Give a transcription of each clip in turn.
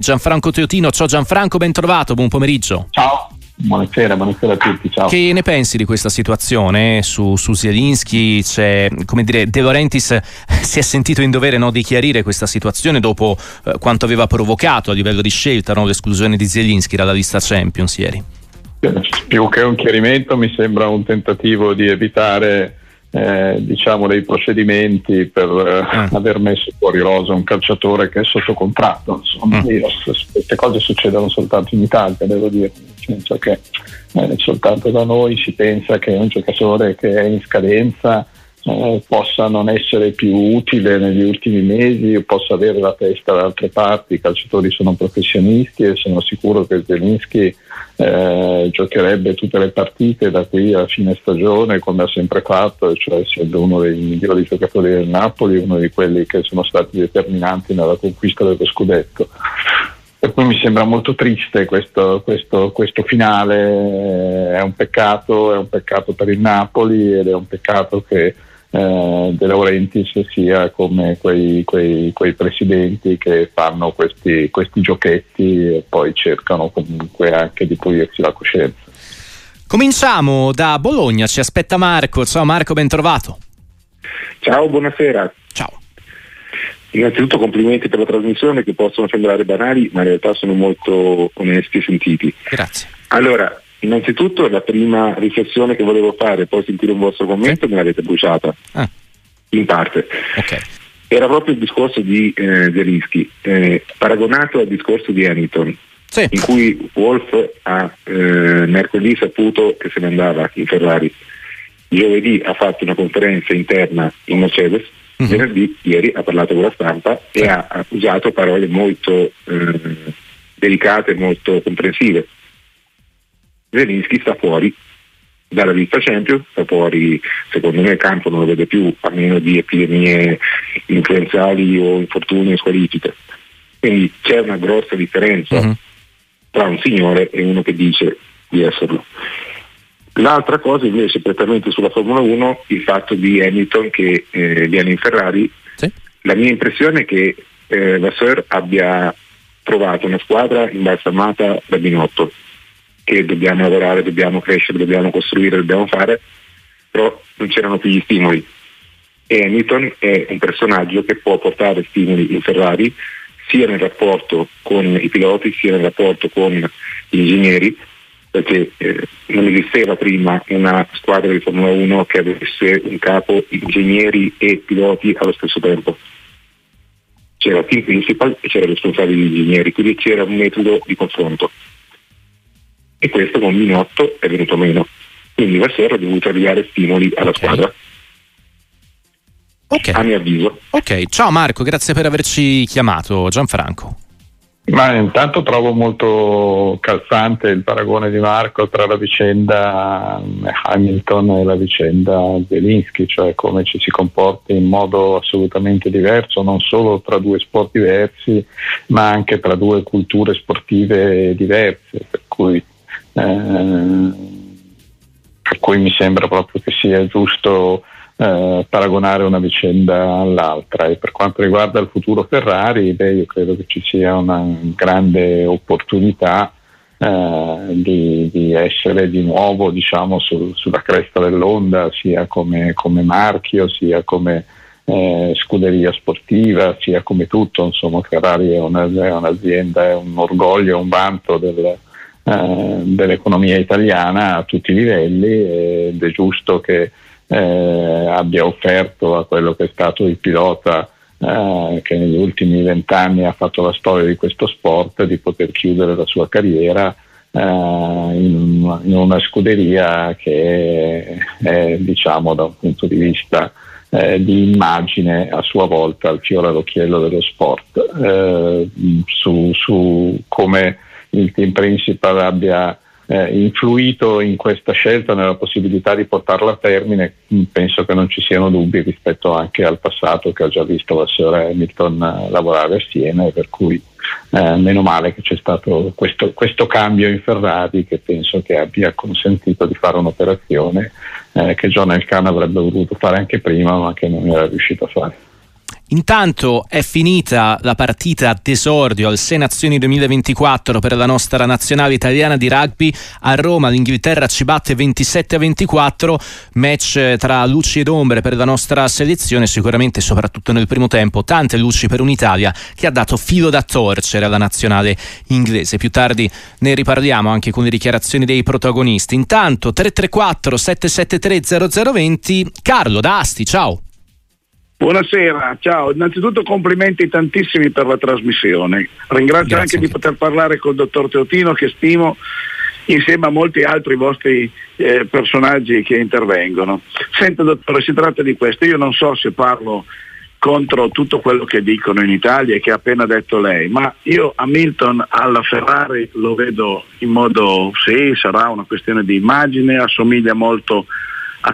Gianfranco Teotino, ciao Gianfranco, ben trovato, buon pomeriggio. Ciao. Buonasera, buonasera a tutti. Ciao. Che ne pensi di questa situazione? Su, su Zielinski c'è, come dire, De Laurentiis si è sentito in dovere no, di chiarire questa situazione dopo eh, quanto aveva provocato a livello di scelta no, l'esclusione di Zielinski dalla lista Champions ieri. Più che un chiarimento mi sembra un tentativo di evitare eh, diciamo dei procedimenti per eh, ah. aver messo fuori rosa un calciatore che è sotto contratto. Insomma, mm. io, queste cose succedono soltanto in Italia, devo dire, nel senso che eh, soltanto da noi si pensa che un giocatore che è in scadenza eh, possa non essere più utile negli ultimi mesi possa avere la testa da altre parti. I calciatori sono professionisti e sono sicuro che Zelinski eh, giocherebbe tutte le partite da qui a fine stagione come ha sempre fatto, cioè essendo uno dei migliori giocatori del Napoli, uno di quelli che sono stati determinanti nella conquista dello scudetto. Per cui mi sembra molto triste questo, questo, questo finale, è un peccato, è un peccato per il Napoli ed è un peccato che eh, De Laurentiis sia come quei, quei, quei, presidenti che fanno questi, questi giochetti e poi cercano comunque anche di pulirsi la coscienza. Cominciamo da Bologna, ci aspetta Marco. Ciao Marco, ben trovato. Ciao, buonasera. Ciao. Innanzitutto complimenti per la trasmissione che possono sembrare banali, ma in realtà sono molto onesti e sentiti. Grazie. Allora, Innanzitutto la prima riflessione che volevo fare, poi sentire un vostro commento, sì. me l'avete bruciata. Ah. In parte. Okay. Era proprio il discorso di eh, Zelinski, eh, paragonato al discorso di Hamilton, sì. in cui Wolf ha eh, mercoledì saputo che se ne andava in Ferrari. Giovedì ha fatto una conferenza interna in Mercedes, mm-hmm. venerdì, ieri, ha parlato con la stampa sì. e ha usato parole molto eh, delicate e molto comprensive Zelinski sta fuori dalla lista Champions, sta fuori, secondo me il campo non lo vede più, a meno di epidemie influenzali o infortuni o squalifiche. Quindi c'è una grossa differenza uh-huh. tra un signore e uno che dice di esserlo. L'altra cosa invece prettamente sulla Formula 1, il fatto di Hamilton che eh, viene in Ferrari, sì. la mia impressione è che eh, Vasseur abbia trovato una squadra imbalsamata da Binotto che dobbiamo lavorare, dobbiamo crescere, dobbiamo costruire, dobbiamo fare, però non c'erano più gli stimoli. E Hamilton è un personaggio che può portare stimoli in Ferrari sia nel rapporto con i piloti sia nel rapporto con gli ingegneri perché eh, non esisteva prima una squadra di Formula 1 che avesse un capo ingegneri e piloti allo stesso tempo. C'era il team principal e c'era il responsabile degli ingegneri, quindi c'era un metodo di confronto e questo con Minotto è venuto meno. Quindi Vassero ha dovuto arrivare stimoli alla okay. squadra. Okay. A mio avviso. Ok, ciao Marco, grazie per averci chiamato. Gianfranco. Ma intanto trovo molto calzante il paragone di Marco tra la vicenda Hamilton e la vicenda Zelinski, cioè come ci si comporta in modo assolutamente diverso, non solo tra due sport diversi, ma anche tra due culture sportive diverse. Per cui eh, per cui mi sembra proprio che sia giusto eh, paragonare una vicenda all'altra. E per quanto riguarda il futuro Ferrari beh, io credo che ci sia una grande opportunità eh, di, di, essere di nuovo diciamo, sul, sulla cresta dell'onda sia come, come marchio sia come eh, scuderia sportiva sia come tutto. Insomma Ferrari è, una, è un'azienda è un orgoglio è un vanto del, eh, dell'economia italiana a tutti i livelli ed è giusto che eh, abbia offerto a quello che è stato il pilota eh, che negli ultimi vent'anni ha fatto la storia di questo sport di poter chiudere la sua carriera eh, in, in, una scuderia che è, diciamo da un punto di vista eh, di immagine a sua volta il fiore all'occhiello dello sport. Eh, su, su come il team principal abbia eh, influito in questa scelta, nella possibilità di portarla a termine, mm, penso che non ci siano dubbi rispetto anche al passato che ho già visto la signora Hamilton eh, lavorare assieme, per cui eh, meno male che c'è stato questo, questo, cambio in Ferrari che penso che abbia consentito di fare un'operazione eh, che John Elkan avrebbe voluto fare anche prima ma che non era riuscito a fare. Intanto è finita la partita d'esordio al 6 Nazioni 2024 per la nostra nazionale italiana di rugby. A Roma l'Inghilterra ci batte 27 a 24, match tra luci ed ombre per la nostra selezione, sicuramente soprattutto nel primo tempo, tante luci per un'Italia che ha dato filo da torcere alla nazionale inglese. Più tardi ne riparliamo anche con le dichiarazioni dei protagonisti. Intanto 334 773 0020 Carlo da Asti, ciao. Buonasera, ciao. Innanzitutto complimenti tantissimi per la trasmissione. Ringrazio Grazie anche di poter parlare col dottor Teotino che stimo insieme a molti altri vostri eh, personaggi che intervengono. Senta dottore, si tratta di questo. Io non so se parlo contro tutto quello che dicono in Italia e che ha appena detto lei, ma io Hamilton alla Ferrari lo vedo in modo, sì, sarà una questione di immagine, assomiglia molto a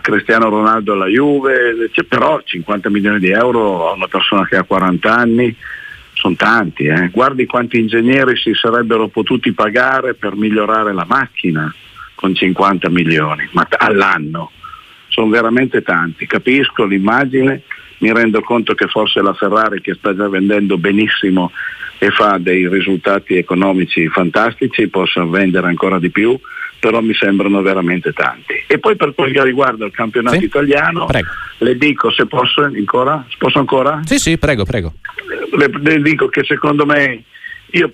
Cristiano Ronaldo alla Juve, cioè, però 50 milioni di euro a una persona che ha 40 anni sono tanti, eh. guardi quanti ingegneri si sarebbero potuti pagare per migliorare la macchina con 50 milioni ma t- all'anno, sono veramente tanti, capisco l'immagine, mi rendo conto che forse la Ferrari che sta già vendendo benissimo e fa dei risultati economici fantastici possa vendere ancora di più, però mi sembrano veramente tanti. E poi per quel che riguarda il campionato sì? italiano, prego. le dico se posso ancora, posso ancora? Sì, sì, prego, prego. Le, le dico che secondo me io,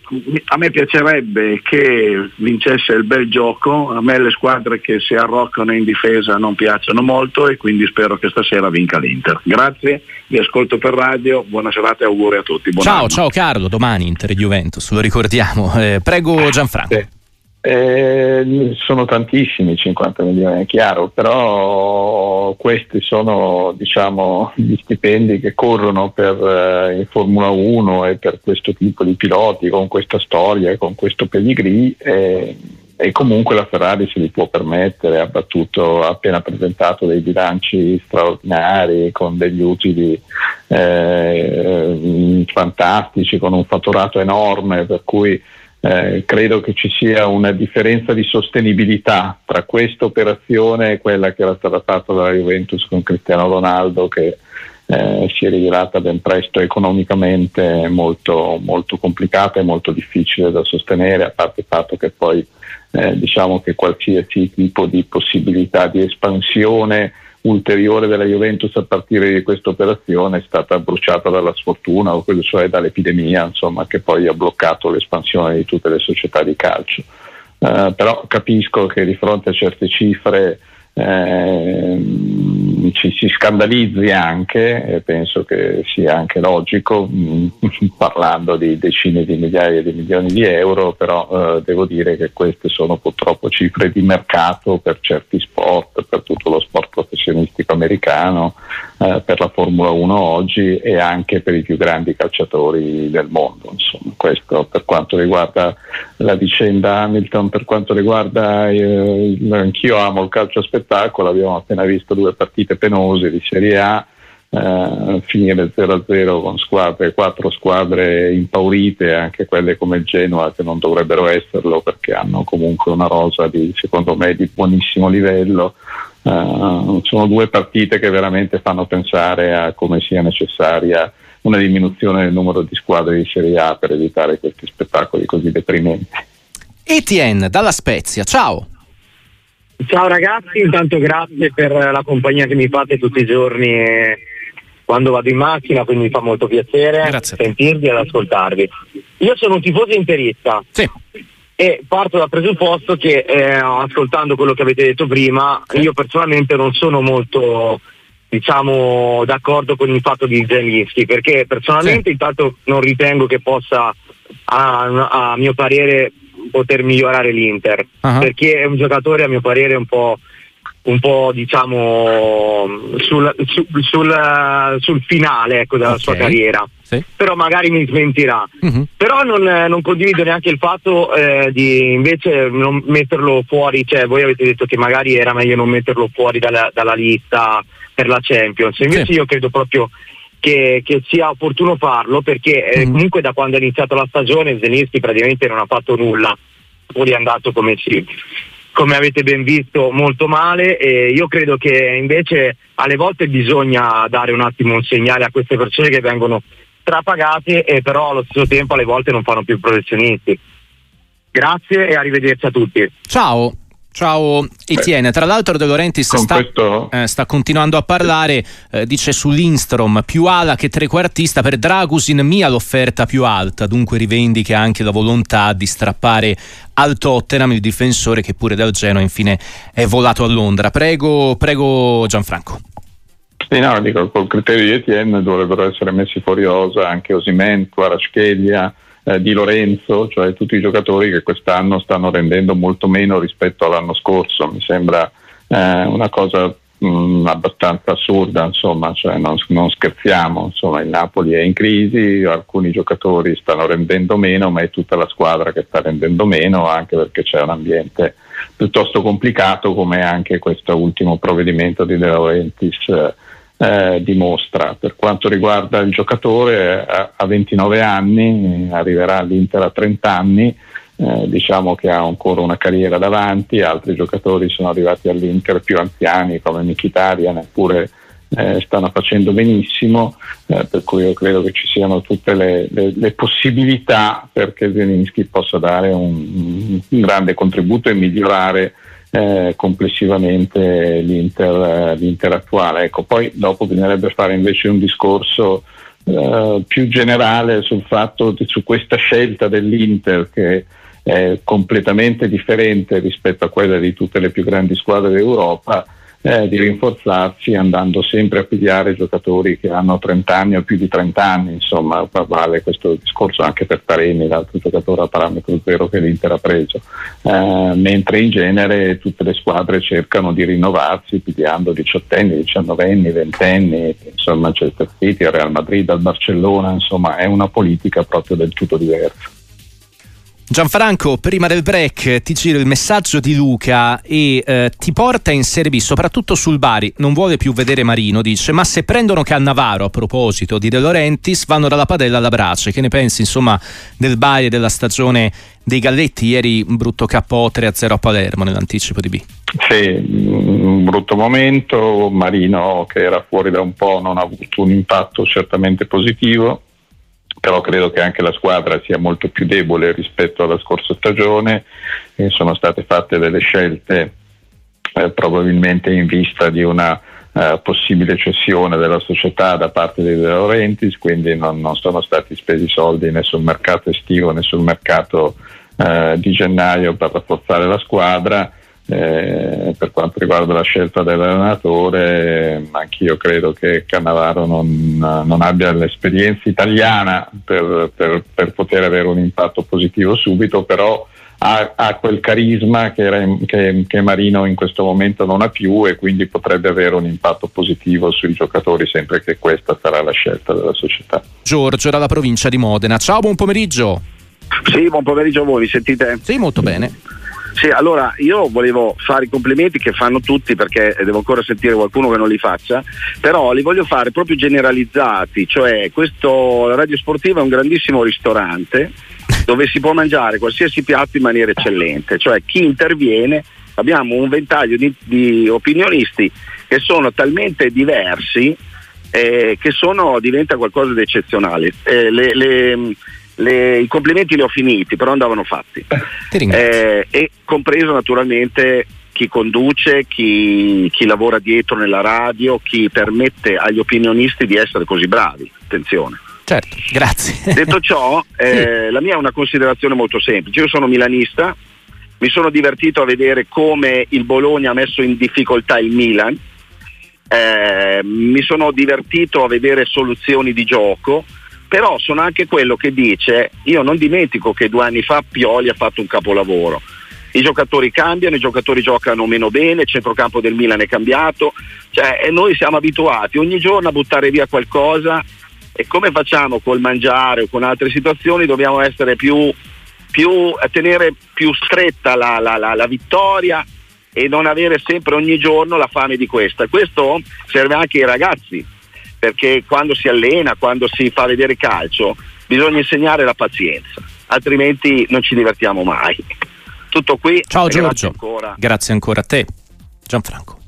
a me piacerebbe che vincesse il bel gioco, a me le squadre che si arroccano in difesa non piacciono molto e quindi spero che stasera vinca l'Inter. Grazie, vi ascolto per radio, buona serata e auguri a tutti. Ciao, anno. ciao Carlo, domani Inter e Juventus, lo ricordiamo. Eh, prego Gianfranco. Sì. Eh, sono tantissimi 50 milioni, è chiaro, però questi sono diciamo, gli stipendi che corrono per eh, in Formula 1 e per questo tipo di piloti con questa storia con questo pedigree eh, e comunque la Ferrari se li può permettere, ha battuto, ha appena presentato dei bilanci straordinari con degli utili eh, fantastici, con un fatturato enorme per cui eh, credo che ci sia una differenza di sostenibilità tra questa operazione e quella che era stata fatta dalla Juventus con Cristiano Ronaldo che eh, si è rivelata ben presto economicamente molto, molto, complicata e molto difficile da sostenere, a parte il fatto che poi eh, diciamo che qualsiasi tipo di possibilità di espansione ulteriore della Juventus a partire di questa operazione è stata bruciata dalla sfortuna o cioè dall'epidemia insomma, che poi ha bloccato l'espansione di tutte le società di calcio. Uh, però capisco che di fronte a certe cifre eh, ci si scandalizzi anche, e penso che sia anche logico, mh, parlando di decine di migliaia di milioni di euro, però eh, devo dire che queste sono purtroppo cifre di mercato per certi sport, per tutto lo sport professionistico americano, eh, per la Formula 1 oggi e anche per i più grandi calciatori del mondo. Insomma, questo per quanto riguarda la vicenda Hamilton, per quanto riguarda, eh, anch'io amo il calcio a spettacolo, abbiamo appena visto due partite penose di Serie A. Uh, finire 0-0 con squadre, quattro squadre impaurite, anche quelle come il Genoa che non dovrebbero esserlo perché hanno comunque una rosa di, secondo me di buonissimo livello. Uh, sono due partite che veramente fanno pensare a come sia necessaria una diminuzione del numero di squadre di Serie A per evitare questi spettacoli così deprimenti. Etienne dalla Spezia, ciao! Ciao ragazzi, intanto grazie per la compagnia che mi fate tutti i giorni quando vado in macchina, quindi mi fa molto piacere grazie. sentirvi ed ascoltarvi. Io sono un tifoso interista. Sì e parto dal presupposto che eh, ascoltando quello che avete detto prima, io personalmente non sono molto diciamo d'accordo con il fatto di Zelinski perché personalmente sì. intanto non ritengo che possa a, a mio parere poter migliorare l'Inter uh-huh. perché è un giocatore a mio parere un po' un po' diciamo sul, sul, sul, sul finale ecco, della okay. sua carriera sì. però magari mi smentirà uh-huh. però non, non, condivido neanche il fatto eh, di invece non metterlo fuori cioè voi avete detto che magari era meglio non metterlo fuori dalla, dalla lista per la Champions invece sì. io credo proprio che, che, sia opportuno farlo perché eh, uh-huh. comunque da quando è iniziata la stagione Zelinski praticamente non ha fatto nulla poi è andato come si come avete ben visto molto male e io credo che invece alle volte bisogna dare un attimo un segnale a queste persone che vengono strapagate e però allo stesso tempo alle volte non fanno più professionisti. Grazie e arrivederci a tutti. Ciao. Ciao Etienne, tra l'altro De Laurentiis sta, questo... eh, sta, continuando a parlare, eh, dice su Lindstrom più ala che trequartista, per Dragusin mia l'offerta più alta, dunque rivendica anche la volontà di strappare al Tottenham il difensore che pure dal Genoa infine è volato a Londra. Prego, prego Gianfranco. Sì, no, dico, col criterio di Etienne dovrebbero essere messi fuori osa anche Osimen, Kvaratskhelia, eh, Di Lorenzo, cioè tutti i giocatori che quest'anno stanno rendendo molto meno rispetto all'anno scorso. Mi sembra eh, una cosa mh, mm, abbastanza assurda, insomma, cioè non, non, scherziamo, insomma, il Napoli è in crisi, alcuni giocatori stanno rendendo meno, ma è tutta la squadra che sta rendendo meno, anche perché c'è un ambiente piuttosto complicato come anche questo ultimo provvedimento di De Laurentiis. Eh, eh, dimostra. Per quanto riguarda il giocatore, eh, a 29 anni, arriverà all'Inter a 30 anni, eh, diciamo che ha ancora una carriera davanti, altri giocatori sono arrivati all'Inter più anziani come Mkhitaryan, neppure eh, stanno facendo benissimo, eh, per cui io credo che ci siano tutte le, le, le possibilità perché Zelinski possa dare un, un grande contributo e migliorare eh, complessivamente l'Inter, l'Inter, attuale. Ecco, poi dopo bisognerebbe fare invece un discorso eh, più generale sul fatto di, su questa scelta dell'Inter che è completamente differente rispetto a quella di tutte le più grandi squadre d'Europa eh, di rinforzarsi andando sempre a pigliare giocatori che hanno 30 anni o più di 30 anni, insomma vale questo discorso anche per Taremi, l'altro giocatore a parametro zero che l'Inter ha preso, eh, mentre in genere tutte le squadre cercano di rinnovarsi pigliando 18 anni, 19 anni, 20 anni, insomma Manchester City, Real Madrid, il Barcellona, insomma è una politica proprio del tutto diversa. Gianfranco, prima del break ti giro il messaggio di Luca e eh, ti porta in Serie B, soprattutto sul Bari. Non vuole più vedere Marino, dice, ma se prendono Cannavaro a proposito di De Laurentiis, vanno dalla padella alla brace. Che ne pensi, insomma, del Bari e della stagione dei Galletti? Ieri un brutto KO 3-0 a Palermo nell'anticipo di B. Sì, un brutto momento. Marino, che era fuori da un po', non ha avuto un impatto certamente positivo però credo che anche la squadra sia molto più debole rispetto alla scorsa stagione. E sono state fatte delle scelte eh, probabilmente in vista di una eh, possibile cessione della società da parte dei De Laurentiis, quindi non, non, sono stati spesi soldi né sul mercato estivo né sul mercato eh, di gennaio per rafforzare la squadra eh, per quanto riguarda la scelta dell'allenatore, anch'io credo che Cannavaro non, non abbia l'esperienza italiana per, per, per, poter avere un impatto positivo subito, però ha, ha quel carisma che, era, che, che, Marino in questo momento non ha più e quindi potrebbe avere un impatto positivo sui giocatori sempre che questa sarà la scelta della società. Giorgio dalla provincia di Modena, ciao, buon pomeriggio. Sì, buon pomeriggio a voi, mi sentite? Sì, molto bene. Sì, allora io volevo fare i complimenti che fanno tutti perché devo ancora sentire qualcuno che non li faccia, però li voglio fare proprio generalizzati, cioè questo Radio Sportivo è un grandissimo ristorante dove si può mangiare qualsiasi piatto in maniera eccellente, cioè chi interviene abbiamo un ventaglio di, di opinionisti che sono talmente diversi eh, che sono, diventa qualcosa di eccezionale. Eh, le, le, le, I complimenti li ho finiti, però andavano fatti. Eh, e compreso naturalmente chi conduce, chi, chi, lavora dietro nella radio, chi permette agli opinionisti di essere così bravi. Attenzione. Certo, grazie. Detto ciò, eh, sì. la mia è una considerazione molto semplice. Io sono milanista, mi sono divertito a vedere come il Bologna ha messo in difficoltà il Milan, eh, mi sono divertito a vedere soluzioni di gioco però sono anche quello che dice io non dimentico che due anni fa Pioli ha fatto un capolavoro. I giocatori cambiano, i giocatori giocano meno bene, il centrocampo del Milan è cambiato, cioè, e noi siamo abituati ogni giorno a buttare via qualcosa. E come facciamo col mangiare o con altre situazioni? Dobbiamo essere più, più tenere più stretta la, la, la, la vittoria e non avere sempre ogni giorno la fame di questa. Questo serve anche ai ragazzi perché quando si allena, quando si fa vedere calcio, bisogna insegnare la pazienza, altrimenti non ci divertiamo mai. Tutto qui. Ciao Giorgio. Grazie ancora. grazie ancora a te. Gianfranco.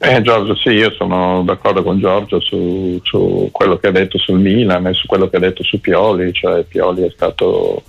Eh, Giorgio, sì, io sono d'accordo con Giorgio su, su, quello che ha detto sul Milan e su quello che ha detto su Pioli, cioè Pioli è stato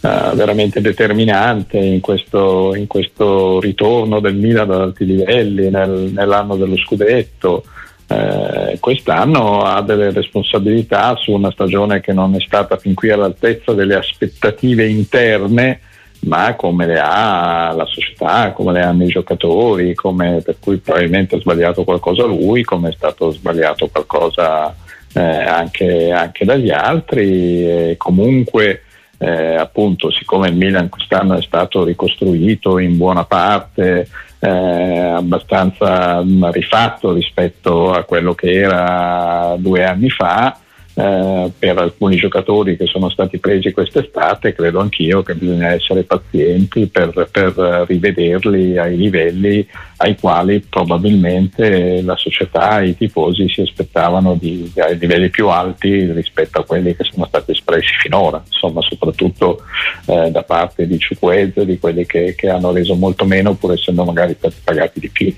uh, veramente determinante in questo, in questo, ritorno del Milan ad alti livelli nel, nell'anno dello scudetto. Eh, quest'anno ha delle responsabilità su una stagione che non è stata fin qui all'altezza delle aspettative interne ma come le ha la società, come le hanno i giocatori, come, per cui probabilmente ha sbagliato qualcosa lui, come è stato sbagliato qualcosa eh, anche, anche, dagli altri. Comunque eh, appunto siccome il Milan quest'anno è stato ricostruito in buona parte eh, abbastanza rifatto rispetto a quello che era due anni fa, eh, per alcuni giocatori che sono stati presi quest'estate, credo anch'io che bisogna essere pazienti per, per rivederli ai livelli ai quali probabilmente la società e i tifosi si aspettavano di, ai livelli più alti rispetto a quelli che sono stati espressi finora, insomma soprattutto eh, da parte di Ciuquez, di quelli che, che hanno reso molto meno pur essendo magari stati pagati di più.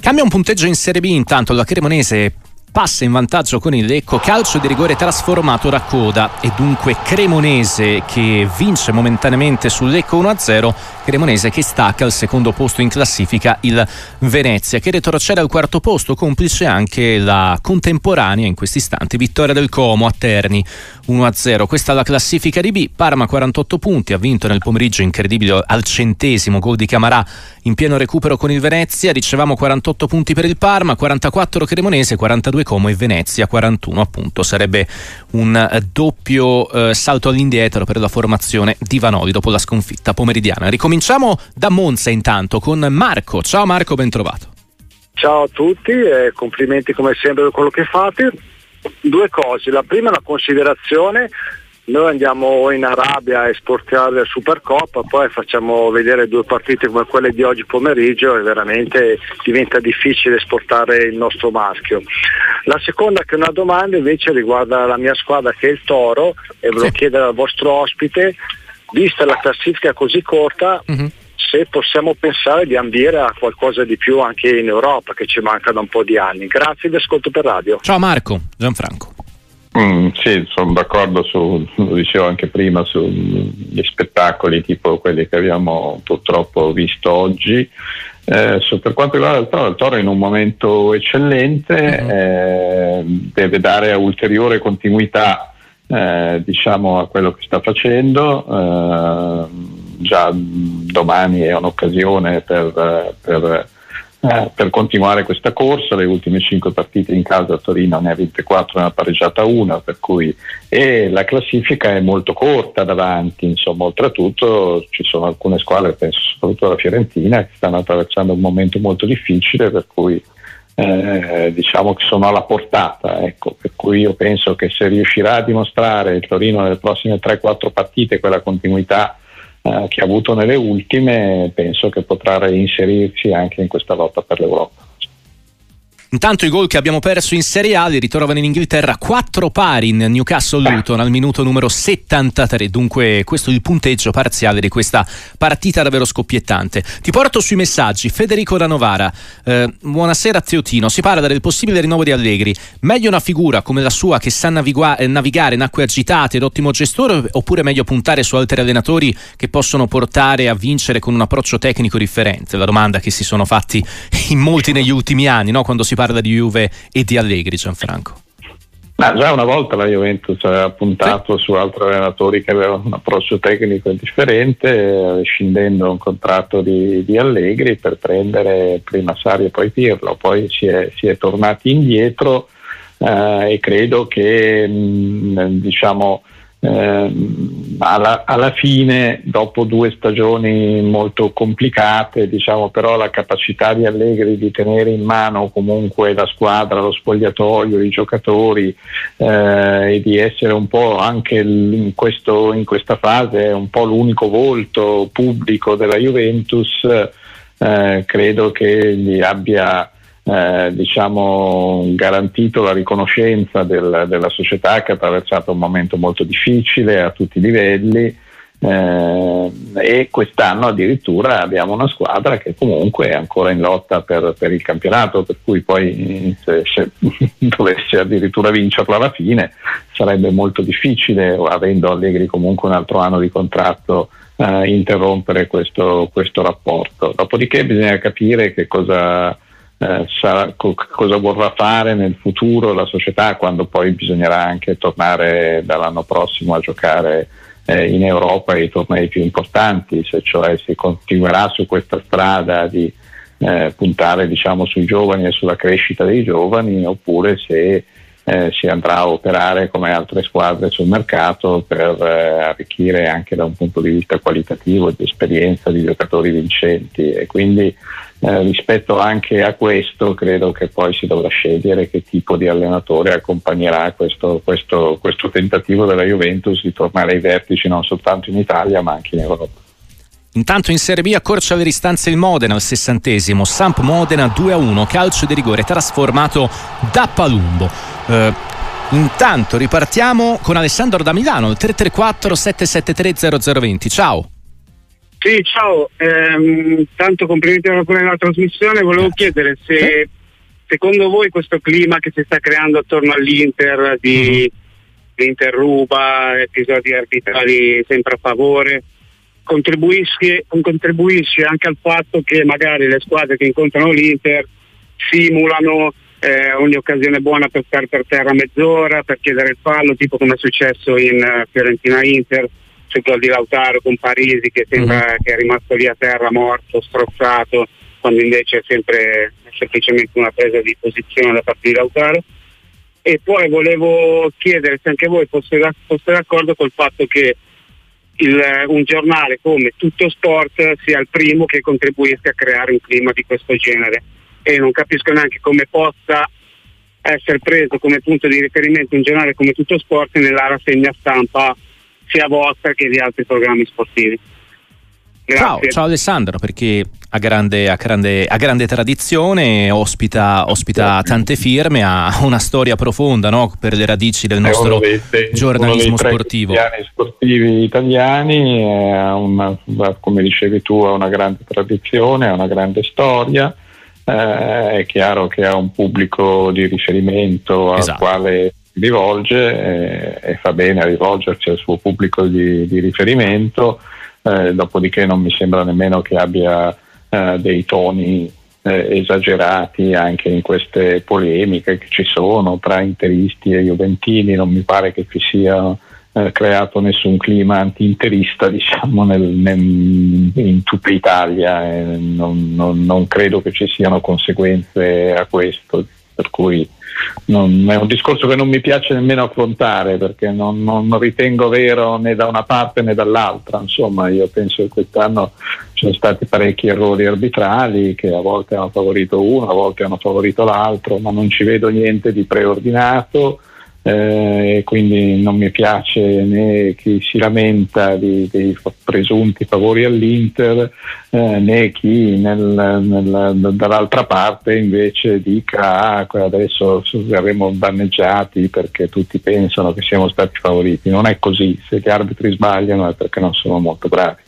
Cambia un punteggio in Serie B intanto la Cremonese passa in vantaggio con il Lecco, calcio di rigore trasformato da coda. E dunque Cremonese che vince momentaneamente sul Lecco 1-0, Cremonese che stacca al secondo posto in classifica il Venezia che retrocede al quarto posto, complice anche la contemporanea in questi istanti vittoria del Como a Terni 1-0. Questa è la classifica di B, Parma 48 punti, ha vinto nel pomeriggio incredibile al centesimo gol di Camarà in pieno recupero con il Venezia, ricevamo 48 punti per il Parma, 44 Cremonese, 42 2 Como e Venezia 41 appunto sarebbe un eh, doppio eh, salto all'indietro per la formazione di Vanoli dopo la sconfitta pomeridiana. Ricominciamo da Monza intanto con Marco. Ciao Marco, ben trovato. Ciao a tutti e complimenti come sempre per quello che fate. Due cose, la prima è una considerazione noi andiamo in Arabia a esportare la Supercoppa, poi facciamo vedere due partite come quelle di oggi pomeriggio e veramente diventa difficile esportare il nostro maschio. La seconda che è una domanda invece riguarda la mia squadra che è il Toro e ve lo chiedo al vostro ospite, vista la classifica così corta, mm-hmm. se possiamo pensare di ambire a qualcosa di più anche in Europa che ci manca da un po' di anni. Grazie vi ascolto per radio. Ciao Marco, Gianfranco. Mm, sì, sono d'accordo su, lo dicevo anche prima, sugli spettacoli tipo quelli che abbiamo purtroppo visto oggi. Eh, so, per quanto riguarda il Toro, il Toro è in un momento eccellente, uh-huh. eh, deve dare ulteriore continuità eh, diciamo, a quello che sta facendo. Eh, già domani è un'occasione per, per eh, per continuare questa corsa. Le ultime 5 partite in casa a Torino ne ha vinte 4, ne ha pareggiata una, per cui e la classifica è molto corta davanti, insomma, oltretutto ci sono alcune squadre, penso soprattutto la Fiorentina, che stanno attraversando un momento molto difficile, per cui eh, diciamo che sono alla portata, ecco, per cui io penso che se riuscirà a dimostrare il Torino nelle prossime 3-4 partite quella continuità eh, che ha avuto nelle ultime, penso che potrà reinserirsi anche in questa lotta per l'Europa. Intanto i gol che abbiamo perso in Serie A li ritrovano in Inghilterra quattro pari in Newcastle Luton al minuto numero 73. Dunque questo è il punteggio parziale di questa partita davvero scoppiettante. Ti porto sui messaggi. Federico da Novara. Eh, buonasera Teotino. Si parla del possibile rinnovo di Allegri. Meglio una figura come la sua che sa navigua- eh, navigare in acque agitate ed ottimo gestore oppure meglio puntare su altri allenatori che possono portare a vincere con un approccio tecnico differente? La domanda che si sono fatti in molti negli ultimi anni, no? quando si parla di Juve e di Allegri, Gianfranco? Ma già una volta la Juventus aveva puntato sì. su altri allenatori che avevano un approccio tecnico differente, scindendo un contratto di, di, Allegri per prendere prima Sari e poi Pirlo. Poi si è, si è tornati indietro eh, e credo che mh, mm, diciamo, alla, alla, fine, dopo due stagioni molto complicate, diciamo, però la capacità di Allegri di tenere in mano comunque la squadra, lo spogliatoio, i giocatori eh, e di essere un po' anche in, questo, in, questa fase un po' l'unico volto pubblico della Juventus, eh, credo che gli abbia eh, diciamo, garantito la riconoscenza del, della società che ha attraversato un momento molto difficile a tutti i livelli eh, e quest'anno addirittura abbiamo una squadra che comunque è ancora in lotta per, per il campionato, per cui poi se, se dovesse addirittura vincerla alla fine sarebbe molto difficile, avendo Allegri comunque un altro anno di contratto, eh, interrompere questo, questo rapporto. Dopodiché bisogna capire che cosa eh, sarà, co- cosa vorrà fare nel futuro la società quando poi bisognerà anche tornare dall'anno prossimo a giocare eh, in Europa i tornei più importanti, se cioè si continuerà su questa strada di eh, puntare diciamo, sui giovani e sulla crescita dei giovani oppure se eh, si andrà a operare come altre squadre sul mercato per eh, arricchire anche da un punto di vista qualitativo di esperienza di giocatori vincenti. E quindi eh, rispetto anche a questo credo che poi si dovrà scegliere che tipo di allenatore accompagnerà questo, questo, questo tentativo della Juventus di tornare ai vertici non soltanto in Italia ma anche in Europa. Intanto in Serie B accorcia le distanze il Modena al sessantesimo, Samp Modena 2-1, calcio di rigore trasformato da Palumbo. Eh, intanto ripartiamo con Alessandro da Milano, il 334 773 0020. Ciao. Sì, ciao, ehm, tanto complimenti per la trasmissione, volevo Grazie. chiedere se secondo voi questo clima che si sta creando attorno all'Inter di mm-hmm. l'Inter ruba, episodi arbitrali sempre a favore, contribuisce, contribuisce, anche al fatto che magari le squadre che incontrano l'Inter simulano eh, ogni occasione buona per stare per terra mezz'ora, per chiedere il fallo, tipo come è successo in uh, Fiorentina-Inter sul gol di Lautaro con Parisi che sembra mm-hmm. che è rimasto lì a terra morto, strozzato, quando invece è sempre è semplicemente una presa di posizione da parte di Lautaro. E poi volevo chiedere se anche voi foste, foste d'accordo col fatto che il, un giornale come Tutto Sport sia il primo che contribuisca a creare un clima di questo genere e non capisco neanche come possa essere preso come punto di riferimento un giornale come Tutto Sport nella rassegna stampa sia vostra che di altri programmi sportivi. Ciao, ciao, Alessandro, perché ha grande, ha grande, ha grande tradizione, ospita, ospita, tante firme, ha una storia profonda no? per le radici del nostro dei, giornalismo sportivo. sportivi italiani, una, come dicevi tu, ha una grande tradizione, ha una grande storia. Eh, è chiaro che ha un pubblico di riferimento esatto. al quale rivolge e, e, fa bene a rivolgersi al suo pubblico di, di riferimento, eh, dopodiché non mi sembra nemmeno che abbia eh, dei toni eh, esagerati anche in queste polemiche che ci sono tra interisti e juventini, non mi pare che ci sia eh, creato nessun clima anti-interista diciamo, nel, nel, in tutta Italia e non, non, non credo che ci siano conseguenze a questo, per cui non, è un discorso che non mi piace nemmeno affrontare perché non, non, ritengo vero né da una parte né dall'altra. Insomma, io penso che quest'anno ci sono stati parecchi errori arbitrali che a volte hanno favorito uno, a volte hanno favorito l'altro, ma non ci vedo niente di preordinato eh, quindi non mi piace né chi si lamenta di, dei presunti favori all'Inter eh, né chi nel, nel, dall'altra parte invece dica ah, adesso saremo danneggiati perché tutti pensano che siamo stati favoriti. Non è così, se gli arbitri sbagliano è perché non sono molto bravi.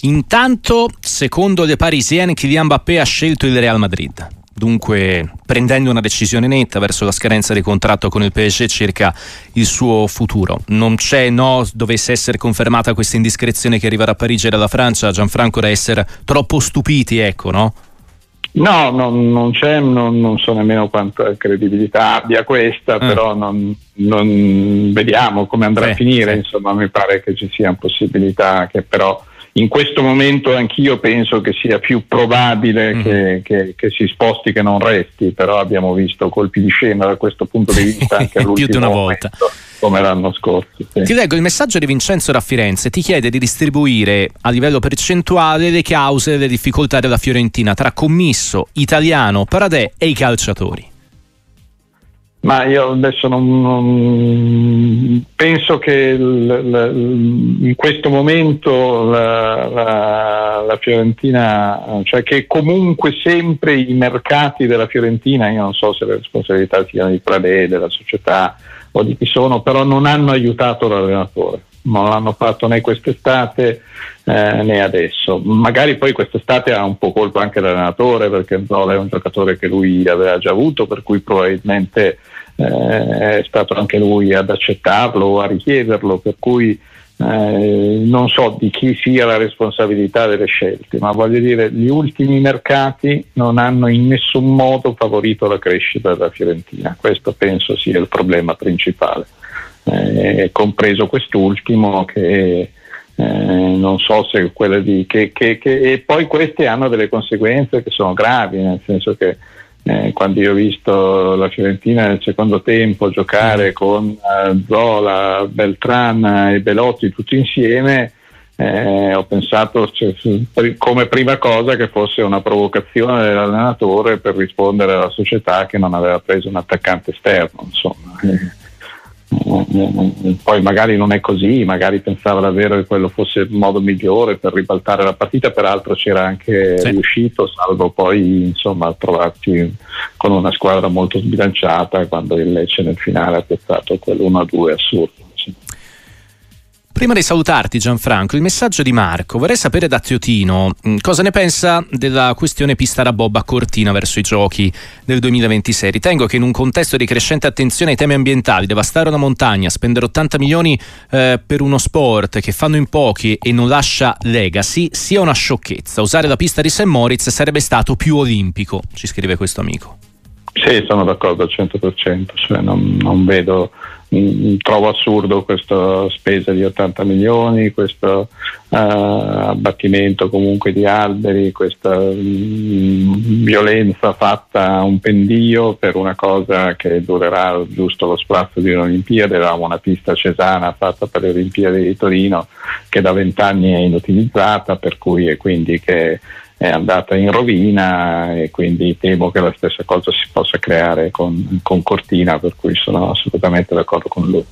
Intanto, secondo le Parisienne, Kylian Mbappé ha scelto il Real Madrid dunque prendendo una decisione netta verso la scadenza di contratto con il PSG circa il suo futuro. Non c'è no, dovesse essere confermata questa indiscrezione che arriva da Parigi e dalla Francia, Gianfranco da essere troppo stupiti, ecco, no? No, non, non c'è, non, non, so nemmeno quanta credibilità abbia questa, eh. però non, vediamo come andrà sì, a finire, sì. insomma mi pare che ci siano possibilità che però in questo momento anch'io penso che sia più probabile mm. che, che, che, si sposti che non resti, però abbiamo visto colpi di scena da questo punto di vista anche più di una volta. come l'anno scorso. Sì. Ti leggo il messaggio di Vincenzo da Firenze, ti chiede di distribuire a livello percentuale le cause delle difficoltà della Fiorentina tra commisso, italiano, Paradè e i calciatori. Ma io adesso non, non penso che l, l, in questo momento la, la, la, Fiorentina, cioè che comunque sempre i mercati della Fiorentina, io non so se le responsabilità siano di Pradè, della società o di chi sono, però non hanno aiutato l'allenatore. non l'hanno fatto né quest'estate eh, né adesso. Magari poi quest'estate ha un po' colpa anche l'allenatore perché Zola è un giocatore che lui aveva già avuto, per cui probabilmente eh, è stato anche lui ad accettarlo o a richiederlo, per cui eh, non so di chi sia la responsabilità delle scelte, ma voglio dire, gli ultimi mercati non hanno in nessun modo favorito la crescita della Fiorentina, questo penso sia il problema principale, eh, compreso quest'ultimo che eh, non so se quelle di... Che, che, che, e poi queste hanno delle conseguenze che sono gravi, nel senso che eh, quando io ho visto la Fiorentina nel secondo tempo giocare con eh, Zola, Beltran e Belotti tutti insieme, eh, ho pensato cioè, come prima cosa che fosse una provocazione dell'allenatore per rispondere alla società che non aveva preso un attaccante esterno. Insomma. Eh, poi magari non è così, magari pensava davvero che quello fosse il modo migliore per ribaltare la partita, peraltro c'era anche sì. riuscito, salvo poi insomma trovarsi con una squadra molto sbilanciata quando il Lecce nel finale ha piazzato quell'1-2 assurdo. Prima di salutarti Gianfranco, il messaggio di Marco. Vorrei sapere da Teotino mm, cosa ne pensa della questione pista da Bob a Cortina verso i giochi del 2026. Ritengo che in un contesto di crescente attenzione ai temi ambientali, devastare una montagna, spendere 80 milioni eh, per uno sport che fanno in pochi e non lascia legacy, sia una sciocchezza. Usare la pista di St. Moritz sarebbe stato più olimpico, ci scrive questo amico. Sì, sono d'accordo al 100%, cioè non, non vedo Mm, trovo assurdo questa spesa di 80 milioni, questo uh, abbattimento comunque di alberi, questa um, violenza fatta a un pendio per una cosa che durerà giusto lo sprazzo di un'Olimpiade. Avevamo una pista cesana fatta per le Olimpiadi di Torino che da vent'anni è inutilizzata, per cui e quindi che è andata in rovina e quindi temo che la stessa cosa si possa creare con, con Cortina, per cui sono assolutamente d'accordo con lui.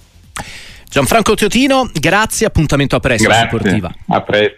Gianfranco Teotino, grazie, appuntamento a presto. Grazie, a presto.